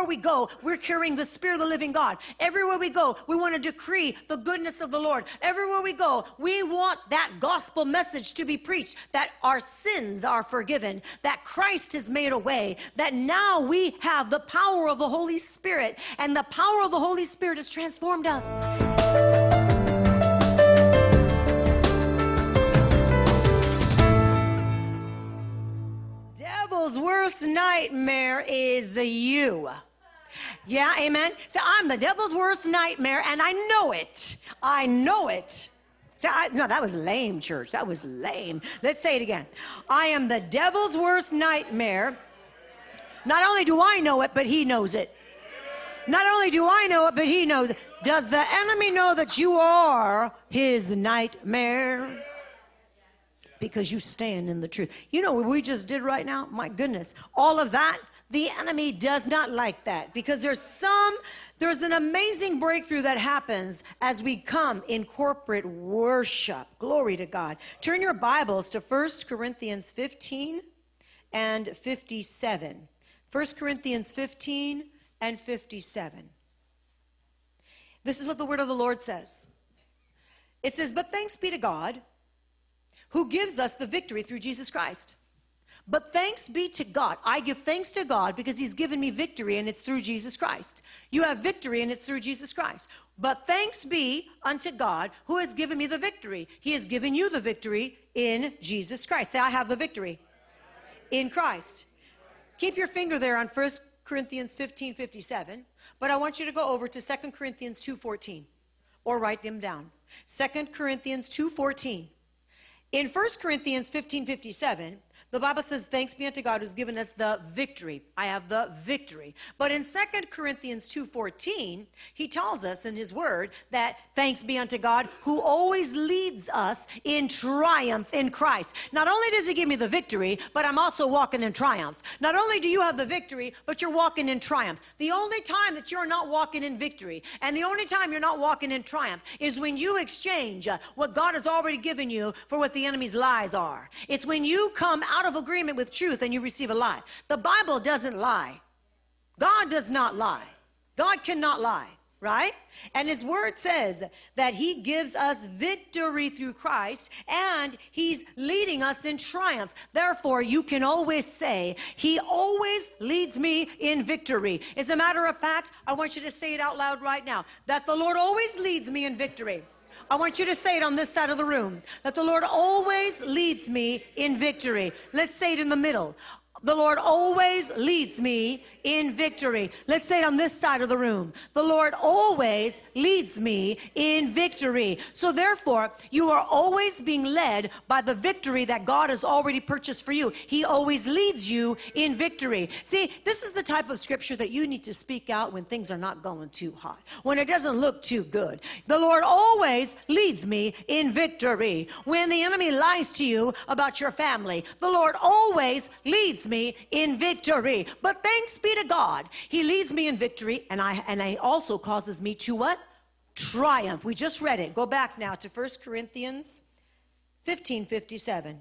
everywhere we go, we're carrying the Spirit of the living God. Everywhere we go, we want to decree the goodness of the Lord. Everywhere we go, we want that gospel message to be preached that our sins are forgiven, that Christ has made a way, that now we have the power of the Holy Spirit, and the power of the Holy Spirit has transformed us. Devil's worst nightmare is you. Yeah, amen. So I'm the devil's worst nightmare, and I know it. I know it. So I, no, that was lame, church. That was lame. Let's say it again. I am the devil's worst nightmare. Not only do I know it, but he knows it. Not only do I know it, but he knows it. Does the enemy know that you are his nightmare? Because you stand in the truth. You know what we just did right now? My goodness. All of that, the enemy does not like that because there's some, there's an amazing breakthrough that happens as we come in corporate worship. Glory to God. Turn your Bibles to 1 Corinthians 15 and 57. 1 Corinthians 15 and 57. This is what the word of the Lord says. It says, But thanks be to God who gives us the victory through Jesus Christ. But thanks be to God. I give thanks to God because He's given me victory and it's through Jesus Christ. You have victory and it's through Jesus Christ. But thanks be unto God who has given me the victory. He has given you the victory in Jesus Christ. Say, I have the victory in Christ. Keep your finger there on 1 Corinthians 15 57. But I want you to go over to 2 Corinthians 2 14 or write them down. 2 Corinthians 2 14. In 1 Corinthians 15 57, the Bible says, Thanks be unto God who's given us the victory. I have the victory. But in 2 Corinthians 2.14, he tells us in his word that thanks be unto God who always leads us in triumph in Christ. Not only does he give me the victory, but I'm also walking in triumph. Not only do you have the victory, but you're walking in triumph. The only time that you're not walking in victory and the only time you're not walking in triumph is when you exchange uh, what God has already given you for what the enemy's lies are. It's when you come out out of agreement with truth and you receive a lie. The Bible doesn't lie. God does not lie. God cannot lie, right? And his word says that he gives us victory through Christ and he's leading us in triumph. Therefore, you can always say, He always leads me in victory. As a matter of fact, I want you to say it out loud right now that the Lord always leads me in victory. I want you to say it on this side of the room that the Lord always leads me in victory. Let's say it in the middle. The Lord always leads me in victory. Let's say it on this side of the room. The Lord always leads me in victory. So therefore, you are always being led by the victory that God has already purchased for you. He always leads you in victory. See, this is the type of scripture that you need to speak out when things are not going too hot, when it doesn't look too good. The Lord always leads me in victory. When the enemy lies to you about your family, the Lord always leads me in victory. But thanks be to God, He leads me in victory, and I and He also causes me to what? Triumph. We just read it. Go back now to 1 Corinthians 15 57.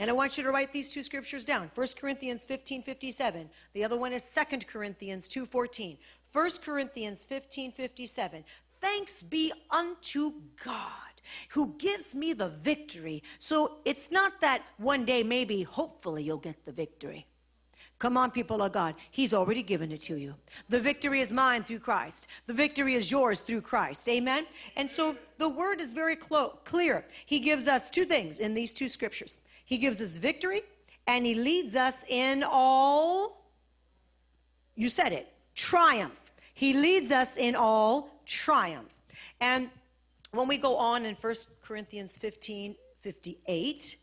And I want you to write these two scriptures down. 1 Corinthians 15 57. The other one is 2 Corinthians 2 14. 1 Corinthians 15 57. Thanks be unto God who gives me the victory. So it's not that one day, maybe, hopefully, you'll get the victory. Come on, people of God. He's already given it to you. The victory is mine through Christ. The victory is yours through Christ. Amen? And so the word is very clo- clear. He gives us two things in these two scriptures He gives us victory, and He leads us in all, you said it, triumph. He leads us in all triumph. And when we go on in 1 Corinthians 15 58,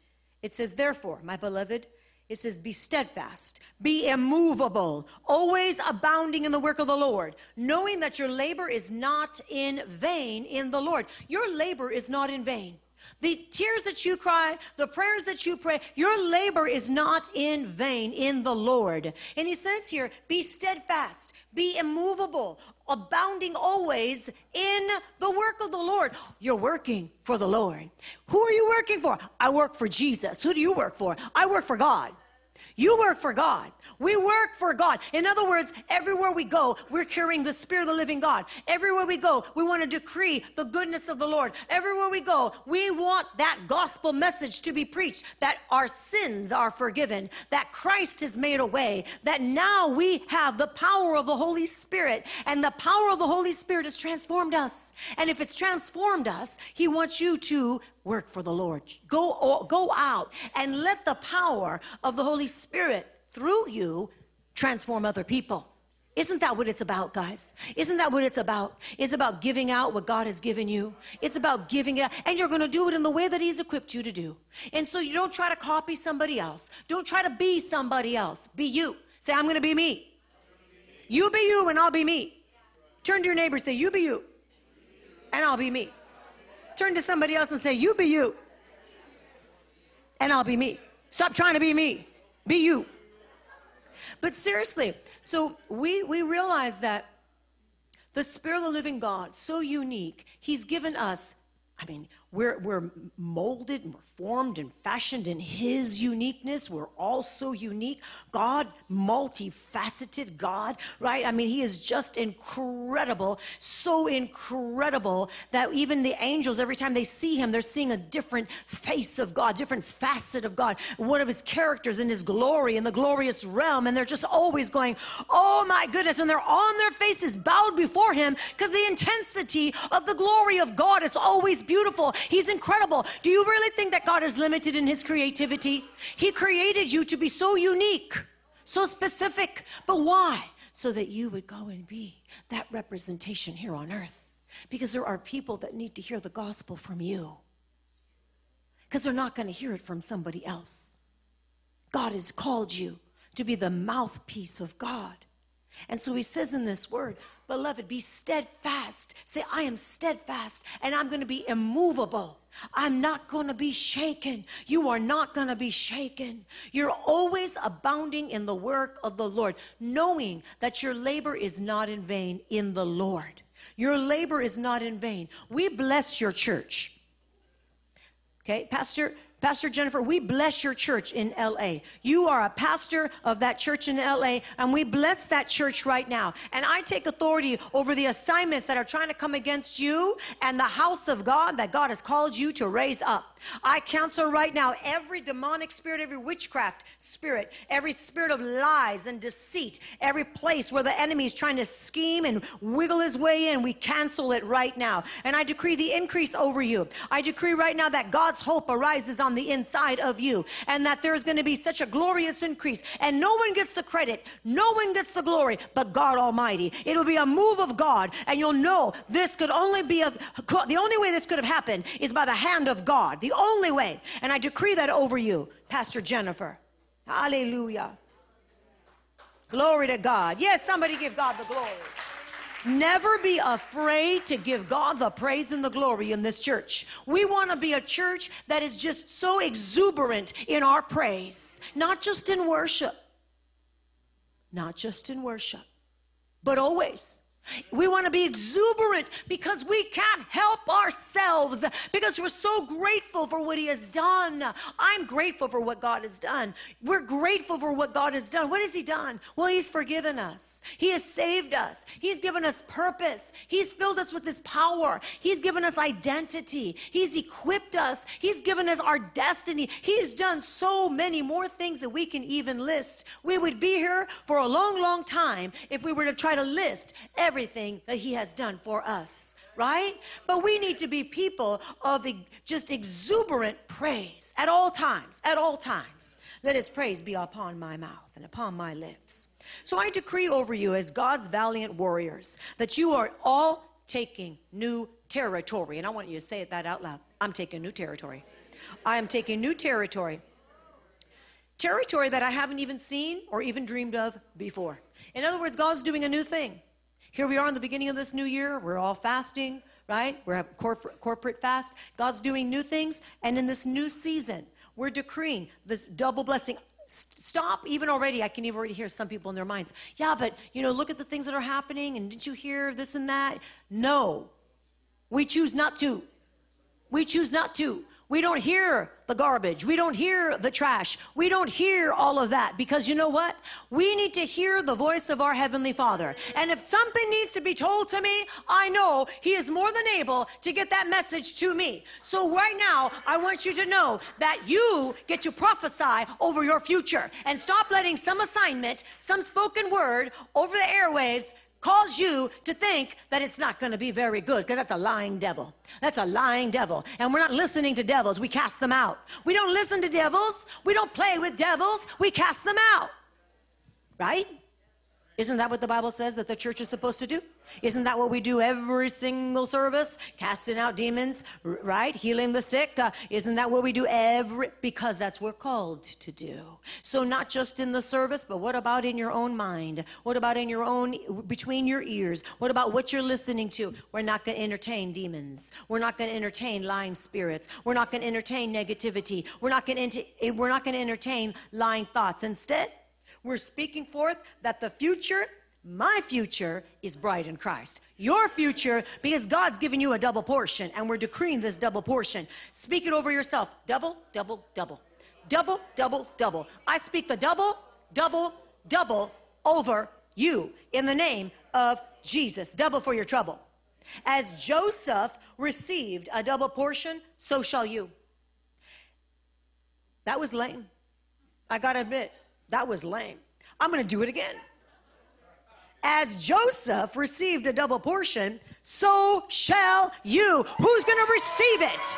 it says, Therefore, my beloved, it says, Be steadfast, be immovable, always abounding in the work of the Lord, knowing that your labor is not in vain in the Lord. Your labor is not in vain. The tears that you cry, the prayers that you pray, your labor is not in vain in the Lord. And he says here, be steadfast, be immovable, abounding always in the work of the Lord. You're working for the Lord. Who are you working for? I work for Jesus. Who do you work for? I work for God. You work for God. We work for God. In other words, everywhere we go, we're carrying the Spirit of the living God. Everywhere we go, we want to decree the goodness of the Lord. Everywhere we go, we want that gospel message to be preached that our sins are forgiven, that Christ has made a way, that now we have the power of the Holy Spirit, and the power of the Holy Spirit has transformed us. And if it's transformed us, He wants you to work for the Lord. Go, go out and let the power of the Holy Spirit through you transform other people. Isn't that what it's about, guys? Isn't that what it's about? It's about giving out what God has given you. It's about giving it out. And you're going to do it in the way that He's equipped you to do. And so you don't try to copy somebody else. Don't try to be somebody else. Be you. Say, I'm going to be me. You be you and I'll be me. Turn to your neighbor say, You be you and I'll be me. Turn to somebody else and say, You be you, and I'll be me. Stop trying to be me. Be you. But seriously, so we, we realize that the Spirit of the living God, so unique, He's given us, I mean, we're, we're molded and we're formed and fashioned in His uniqueness. We're all so unique. God, multifaceted God, right? I mean, He is just incredible, so incredible that even the angels, every time they see Him, they're seeing a different face of God, different facet of God, one of His characters in His glory, in the glorious realm. And they're just always going, Oh my goodness. And they're on their faces bowed before Him because the intensity of the glory of God, it's always beautiful. He's incredible. Do you really think that God is limited in his creativity? He created you to be so unique, so specific. But why? So that you would go and be that representation here on earth. Because there are people that need to hear the gospel from you. Because they're not going to hear it from somebody else. God has called you to be the mouthpiece of God. And so he says in this word, beloved, be steadfast. Say, I am steadfast and I'm going to be immovable. I'm not going to be shaken. You are not going to be shaken. You're always abounding in the work of the Lord, knowing that your labor is not in vain in the Lord. Your labor is not in vain. We bless your church. Okay, Pastor Pastor Jennifer, we bless your church in LA. You are a pastor of that church in LA, and we bless that church right now. And I take authority over the assignments that are trying to come against you and the house of God that God has called you to raise up. I counsel right now every demonic spirit, every witchcraft spirit, every spirit of lies and deceit, every place where the enemy is trying to scheme and wiggle his way in, we cancel it right now. And I decree the increase over you. I decree right now that God's hope arises on on the inside of you, and that there's going to be such a glorious increase. And no one gets the credit, no one gets the glory, but God Almighty. It'll be a move of God, and you'll know this could only be a, the only way this could have happened is by the hand of God. The only way. And I decree that over you, Pastor Jennifer. Hallelujah. Glory to God. Yes, somebody give God the glory. Never be afraid to give God the praise and the glory in this church. We want to be a church that is just so exuberant in our praise, not just in worship, not just in worship, but always we want to be exuberant because we can't help ourselves because we're so grateful for what He has done. I'm grateful for what God has done. We're grateful for what God has done. What has He done? Well, He's forgiven us, He has saved us, He's given us purpose, He's filled us with His power, He's given us identity, He's equipped us, He's given us our destiny. He has done so many more things that we can even list. We would be here for a long, long time if we were to try to list every everything that He has done for us, right? But we need to be people of just exuberant praise at all times, at all times. Let His praise be upon my mouth and upon my lips. So I decree over you, as God's valiant warriors, that you are all taking new territory. And I want you to say it that out loud. I'm taking new territory. I am taking new territory. Territory that I haven't even seen or even dreamed of before. In other words, God's doing a new thing. Here we are in the beginning of this new year. We're all fasting, right? We're at corporate, corporate fast. God's doing new things. And in this new season, we're decreeing this double blessing. Stop, even already, I can even already hear some people in their minds. Yeah, but, you know, look at the things that are happening. And didn't you hear this and that? No, we choose not to. We choose not to. We don't hear the garbage. We don't hear the trash. We don't hear all of that because you know what? We need to hear the voice of our Heavenly Father. And if something needs to be told to me, I know He is more than able to get that message to me. So right now, I want you to know that you get to prophesy over your future and stop letting some assignment, some spoken word over the airwaves cause you to think that it's not going to be very good because that's a lying devil. That's a lying devil. And we're not listening to devils, we cast them out. We don't listen to devils, we don't play with devils, we cast them out. Right? Isn't that what the Bible says that the church is supposed to do? Isn't that what we do every single service? Casting out demons, right? Healing the sick. Uh, isn't that what we do every? Because that's what we're called to do. So not just in the service, but what about in your own mind? What about in your own, between your ears? What about what you're listening to? We're not going to entertain demons. We're not going to entertain lying spirits. We're not going to entertain negativity. We're not going to, we're not going to entertain lying thoughts. Instead, we're speaking forth that the future my future is bright in Christ. Your future, because God's given you a double portion, and we're decreeing this double portion. Speak it over yourself. Double, double, double. Double, double, double. I speak the double, double, double over you in the name of Jesus. Double for your trouble. As Joseph received a double portion, so shall you. That was lame. I gotta admit, that was lame. I'm gonna do it again. As Joseph received a double portion, so shall you. Who's going to receive it?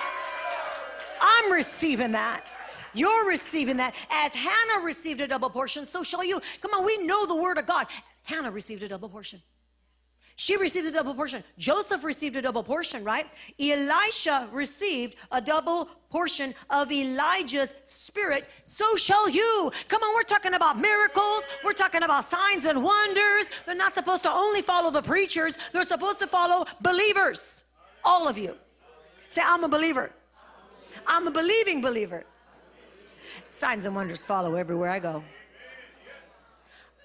I'm receiving that. You're receiving that. As Hannah received a double portion, so shall you. Come on, we know the word of God. Hannah received a double portion. She received a double portion. Joseph received a double portion, right? Elisha received a double portion of Elijah's spirit. So shall you. Come on, we're talking about miracles. We're talking about signs and wonders. They're not supposed to only follow the preachers, they're supposed to follow believers. All of you. Say, I'm a believer. I'm a believing believer. Signs and wonders follow everywhere I go.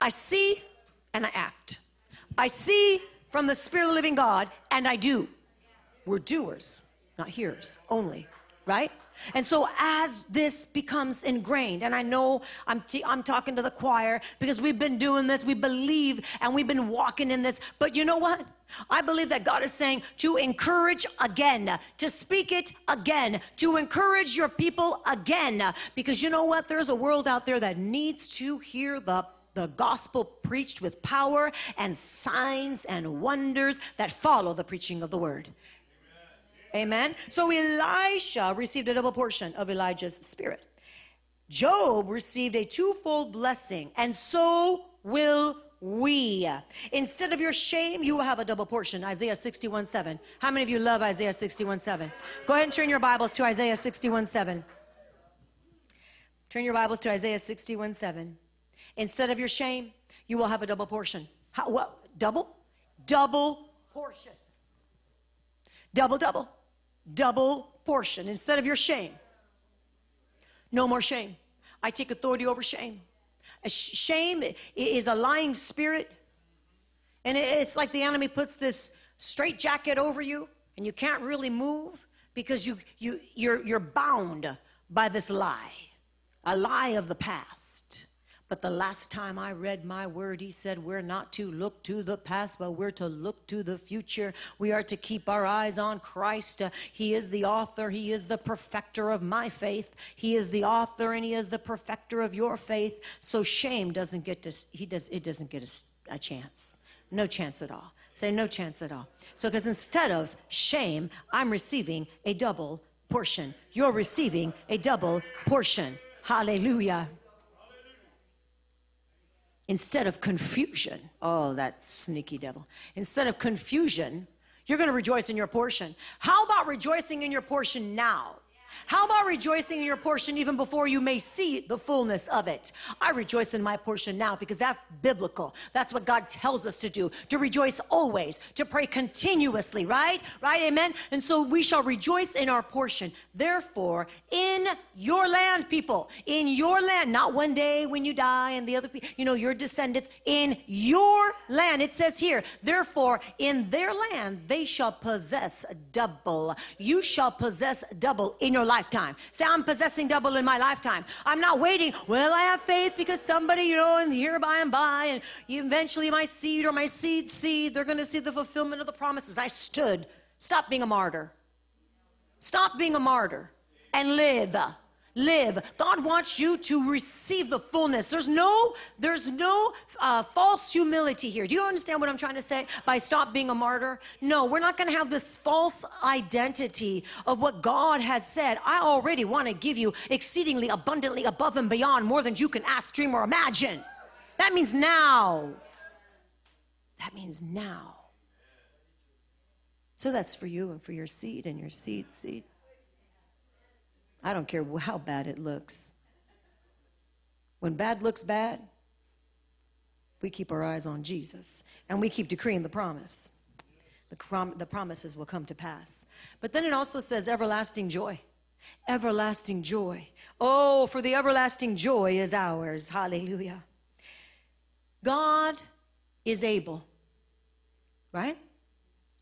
I see and I act. I see from the Spirit of the living God, and I do. We're doers, not hearers only, right? And so as this becomes ingrained, and I know I'm, t- I'm talking to the choir because we've been doing this, we believe, and we've been walking in this, but you know what? I believe that God is saying to encourage again, to speak it again, to encourage your people again, because you know what? There's a world out there that needs to hear the the gospel preached with power and signs and wonders that follow the preaching of the word. Amen. So Elisha received a double portion of Elijah's spirit. Job received a twofold blessing, and so will we. Instead of your shame, you will have a double portion. Isaiah 61 7. How many of you love Isaiah 61 7? Go ahead and turn your Bibles to Isaiah 61 7. Turn your Bibles to Isaiah 61 7. Instead of your shame, you will have a double portion. How, what? Double? Double portion. Double, double. Double portion. Instead of your shame, no more shame. I take authority over shame. Shame is a lying spirit, and it's like the enemy puts this straight jacket over you, and you can't really move because you, you, you're, you're bound by this lie, a lie of the past. But the last time I read my word, he said, We're not to look to the past, but we're to look to the future. We are to keep our eyes on Christ. Uh, he is the author, He is the perfecter of my faith. He is the author and He is the perfecter of your faith. So shame doesn't get to, he does, it doesn't get a, a chance. No chance at all. Say, no chance at all. So, because instead of shame, I'm receiving a double portion. You're receiving a double portion. Hallelujah instead of confusion, oh, that sneaky devil, instead of confusion, you're going to rejoice in your portion. How about rejoicing in your portion now? How about rejoicing in your portion even before you may see the fullness of it? I rejoice in my portion now because that's biblical. That's what God tells us to do to rejoice always, to pray continuously, right? Right? Amen. And so we shall rejoice in our portion. Therefore, in your land, people, in your land, not one day when you die and the other people, you know, your descendants, in your land, it says here, therefore, in their land, they shall possess double. You shall possess double in your lifetime. Say, I'm possessing double in my lifetime. I'm not waiting. Well, I have faith because somebody, you know, and here by and by, and you eventually my seed or my seed seed, they're going to see the fulfillment of the promises. I stood. Stop being a martyr. Stop being a martyr and live live. God wants you to receive the fullness. There's no, there's no uh, false humility here. Do you understand what I'm trying to say by stop being a martyr? No, we're not going to have this false identity of what God has said. I already want to give you exceedingly abundantly above and beyond more than you can ask, dream, or imagine. That means now. That means now. So that's for you and for your seed and your seed seed. I don't care how bad it looks. When bad looks bad, we keep our eyes on Jesus and we keep decreeing the promise. The, prom- the promises will come to pass. But then it also says everlasting joy. Everlasting joy. Oh, for the everlasting joy is ours. Hallelujah. God is able, right?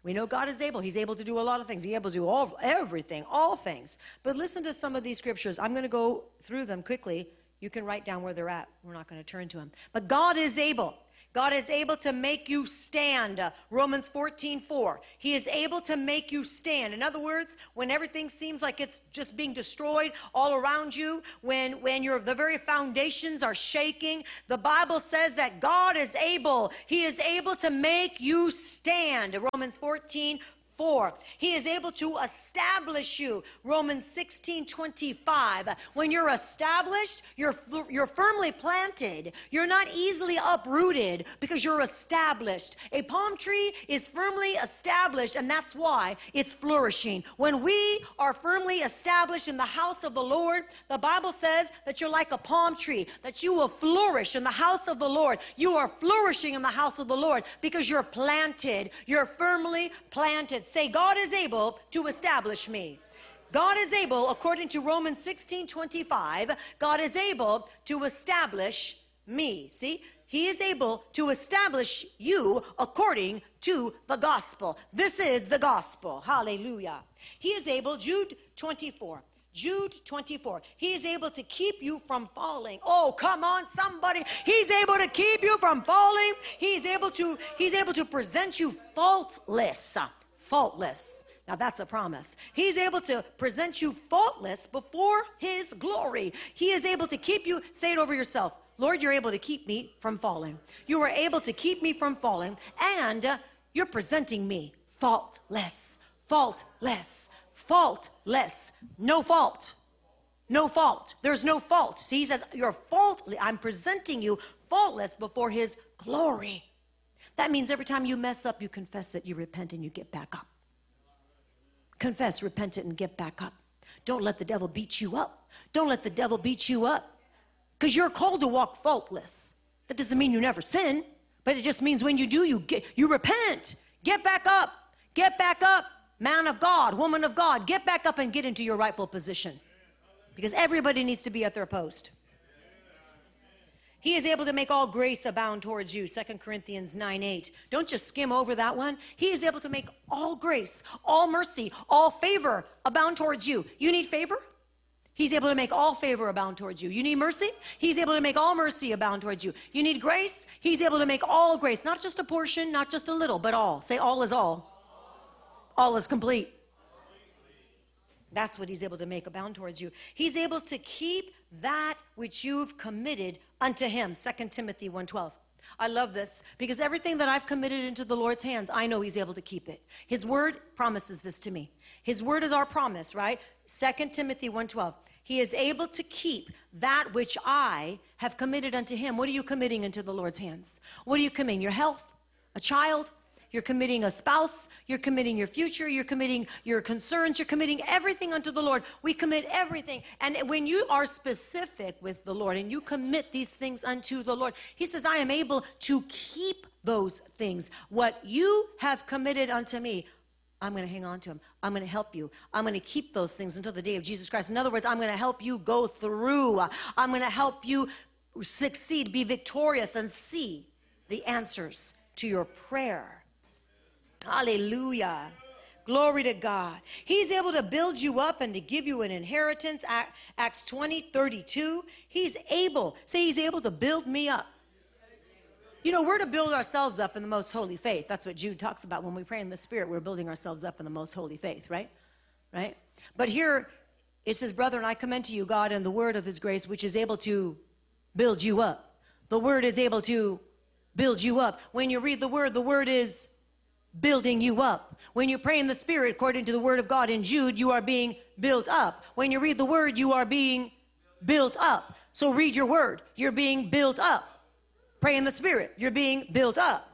We know God is able. He's able to do a lot of things. He's able to do all everything, all things. But listen to some of these scriptures. I'm going to go through them quickly. You can write down where they're at. We're not going to turn to them. But God is able. God is able to make you stand. Uh, Romans 14, 4. He is able to make you stand. In other words, when everything seems like it's just being destroyed all around you, when, when your, the very foundations are shaking, the Bible says that God is able. He is able to make you stand. Romans 14, 4. He is able to establish you. Romans 16 25. When you're established, you're, you're firmly planted. You're not easily uprooted because you're established. A palm tree is firmly established, and that's why it's flourishing. When we are firmly established in the house of the Lord, the Bible says that you're like a palm tree, that you will flourish in the house of the Lord. You are flourishing in the house of the Lord because you're planted. You're firmly planted say, God is able to establish me. God is able, according to Romans 16 25, God is able to establish me. See? He is able to establish you according to the gospel. This is the gospel. Hallelujah. He is able, Jude 24. Jude 24. He is able to keep you from falling. Oh, come on, somebody. He's able to keep you from falling. He's able to, he's able to present you faultless faultless. Now that's a promise. He's able to present you faultless before His glory. He is able to keep you, say it over yourself. Lord, you're able to keep me from falling. You are able to keep me from falling, and uh, you're presenting me faultless, faultless, faultless, no fault. No fault. There's no fault. See, he says, You're faultless. I'm presenting you faultless before his glory. That means every time you mess up, you confess it, you repent, and you get back up. Confess, repent it, and get back up. Don't let the devil beat you up. Don't let the devil beat you up. Because you're called to walk faultless. That doesn't mean you never sin, but it just means when you do, you get you repent. Get back up. Get back up. Man of God, woman of God, get back up and get into your rightful position. Because everybody needs to be at their post. He is able to make all grace abound towards you. 2 Corinthians 9 8. Don't just skim over that one. He is able to make all grace, all mercy, all favor abound towards you. You need favor? He's able to make all favor abound towards you. You need mercy? He's able to make all mercy abound towards you. You need grace? He's able to make all grace, not just a portion, not just a little, but all. Say, all is all. All is complete. That's what he's able to make abound towards you. He's able to keep that which you've committed unto him. 2 timothy 1.12 i love this because everything that i've committed into the lord's hands i know he's able to keep it. His word promises this to me. His word is our promise right? 2 timothy 1.12 he is able to keep that which i have committed unto him. What are you committing into the lord's hands? What are you committing? Your health? A child you're committing a spouse, you're committing your future, you're committing your concerns, you're committing everything unto the Lord. We commit everything. And when you are specific with the Lord and you commit these things unto the Lord, He says, I am able to keep those things. What you have committed unto me, I'm going to hang on to him. I'm going to help you. I'm going to keep those things until the day of Jesus Christ. In other words, I'm going to help you go through. I'm going to help you succeed, be victorious, and see the answers to your prayer. Hallelujah. Glory to God. He's able to build you up and to give you an inheritance. Acts 20, 32. He's able. Say, He's able to build me up. You know, we're to build ourselves up in the most holy faith. That's what Jude talks about when we pray in the Spirit. We're building ourselves up in the most holy faith, right? Right? But here it says, Brethren, I commend to you God and the word of his grace, which is able to build you up. The word is able to build you up. When you read the word, the word is building you up. When you pray in the Spirit, according to the Word of God in Jude, you are being built up. When you read the Word, you are being built up. So read your Word. You're being built up. Pray in the Spirit. You're being built up.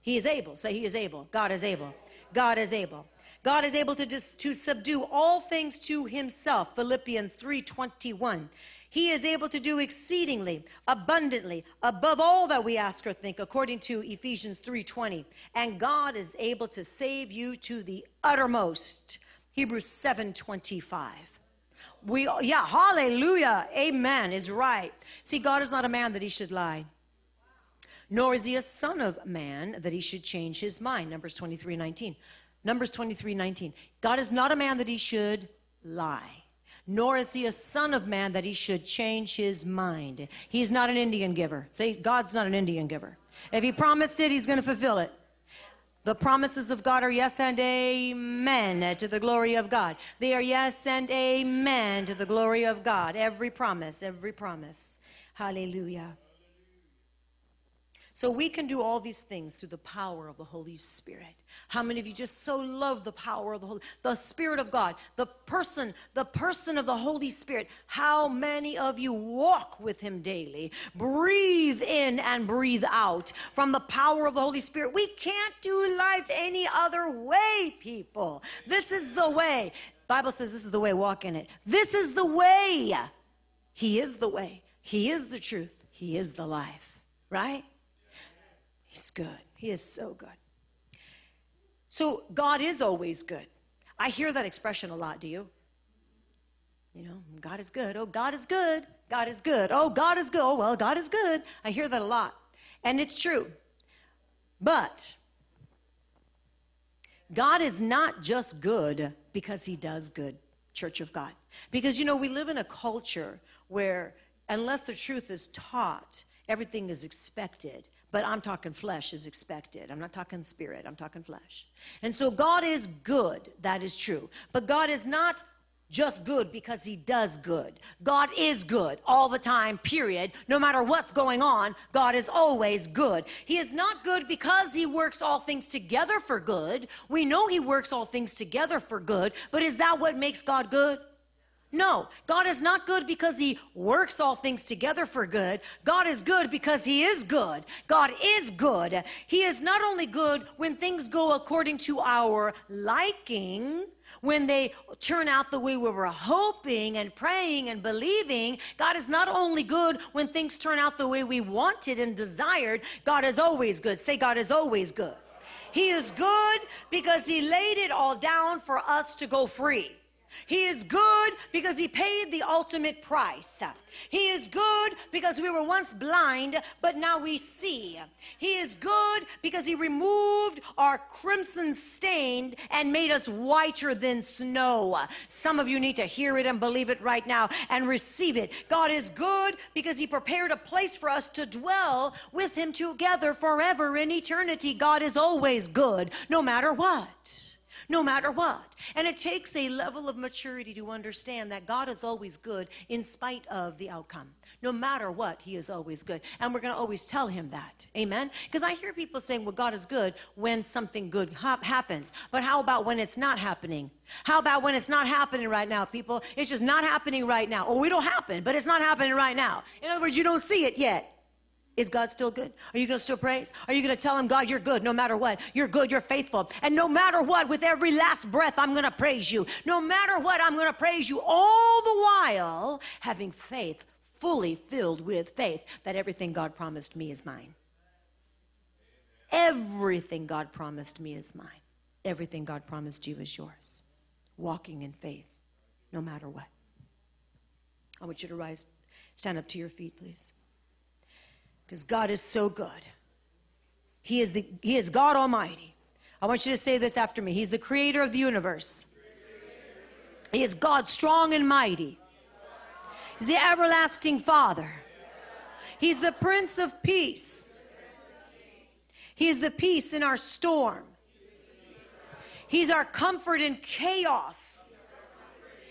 He is able. Say, He is able. God is able. God is able. God is able to, dis- to subdue all things to Himself. Philippians 3:21. He is able to do exceedingly, abundantly, above all that we ask or think, according to Ephesians 3:20. And God is able to save you to the uttermost. Hebrews 7:25. We yeah, hallelujah. Amen is right. See, God is not a man that he should lie. Nor is he a son of man that he should change his mind. Numbers 23, 19. Numbers 23, 19. God is not a man that he should lie nor is he a son of man that he should change his mind. He's not an Indian giver. Say, God's not an Indian giver. If he promised it, he's going to fulfill it. The promises of God are yes and amen to the glory of God. They are yes and amen to the glory of God. Every promise, every promise. Hallelujah. So we can do all these things through the power of the Holy Spirit. How many of you just so love the power of the Holy the Spirit of God, the person, the person of the Holy Spirit? How many of you walk with him daily? Breathe in and breathe out from the power of the Holy Spirit. We can't do life any other way, people. This is the way. Bible says this is the way, walk in it. This is the way. He is the way. He is the truth. He is the life. Right? He's good. He is so good. So God is always good. I hear that expression a lot, do you? You know, God is good. Oh, God is good. God is good. Oh, God is good. Oh, well, God is good. I hear that a lot. And it's true. But God is not just good because he does good, Church of God. Because, you know, we live in a culture where unless the truth is taught, everything is expected. But I'm talking flesh is expected. I'm not talking spirit, I'm talking flesh. And so God is good, that is true. But God is not just good because he does good. God is good all the time, period. No matter what's going on, God is always good. He is not good because he works all things together for good. We know he works all things together for good, but is that what makes God good? No, God is not good because He works all things together for good. God is good because He is good. God is good. He is not only good when things go according to our liking, when they turn out the way we were hoping and praying and believing. God is not only good when things turn out the way we wanted and desired, God is always good. Say, God is always good. He is good because He laid it all down for us to go free. He is good because he paid the ultimate price. He is good because we were once blind, but now we see. He is good because he removed our crimson stain and made us whiter than snow. Some of you need to hear it and believe it right now and receive it. God is good because he prepared a place for us to dwell with him together forever in eternity. God is always good, no matter what no matter what. And it takes a level of maturity to understand that God is always good in spite of the outcome. No matter what, He is always good. And we're going to always tell Him that. Amen? Because I hear people saying, well, God is good when something good ha- happens. But how about when it's not happening? How about when it's not happening right now, people? It's just not happening right now. Or we don't happen, but it's not happening right now. In other words, you don't see it yet. Is God still good? Are you going to still praise? Are you going to tell him, God, you're good no matter what? You're good, you're faithful. And no matter what, with every last breath, I'm going to praise you. No matter what, I'm going to praise you all the while having faith, fully filled with faith that everything God promised me is mine. Everything God promised me is mine. Everything God promised you is yours. Walking in faith, no matter what. I want you to rise, stand up to your feet, please because God is so good. He is, the, he is God Almighty. I want you to say this after me. He's the creator of the universe. He is God strong and mighty. He's the everlasting Father. He's the Prince of Peace. He is the peace in our storm. He's our comfort in chaos.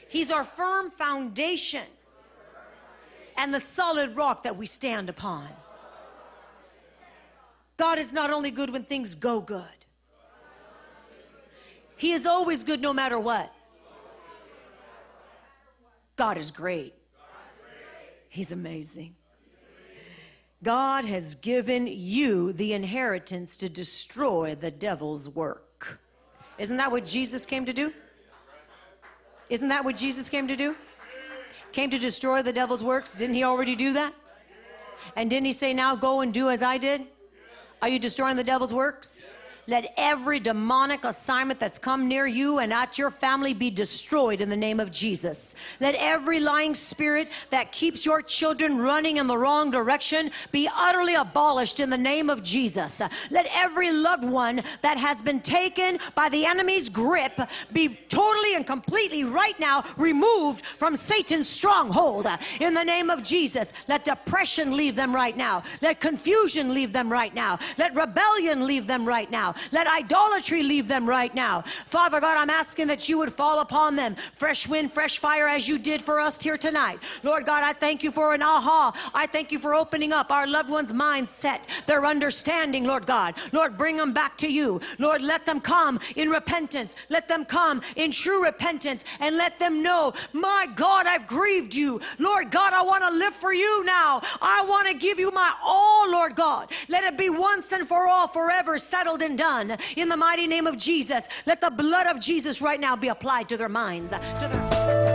He's our firm foundation and the solid rock that we stand upon. God is not only good when things go good, He is always good no matter what. God is great. He's amazing. God has given you the inheritance to destroy the devil's work. Isn't that what Jesus came to do? Isn't that what Jesus came to do? Came to destroy the devil's works. Didn't he already do that? And didn't he say, Now go and do as I did? Are you destroying the devil's works? Let every demonic assignment that's come near you and at your family be destroyed in the name of Jesus. Let every lying spirit that keeps your children running in the wrong direction be utterly abolished in the name of Jesus. Let every loved one that has been taken by the enemy's grip be totally and completely right now removed from Satan's stronghold in the name of Jesus. Let depression leave them right now. Let confusion leave them right now. Let rebellion leave them right now. Let idolatry leave them right now. Father God, I'm asking that you would fall upon them. Fresh wind, fresh fire, as you did for us here tonight. Lord God, I thank you for an aha. I thank you for opening up our loved ones' mindset, their understanding, Lord God. Lord, bring them back to you. Lord, let them come in repentance. Let them come in true repentance and let them know, my God, I've grieved you. Lord God, I want to live for you now. I want to give you my all, Lord God. Let it be once and for all, forever settled and done. In the mighty name of Jesus, let the blood of Jesus right now be applied to their minds, to their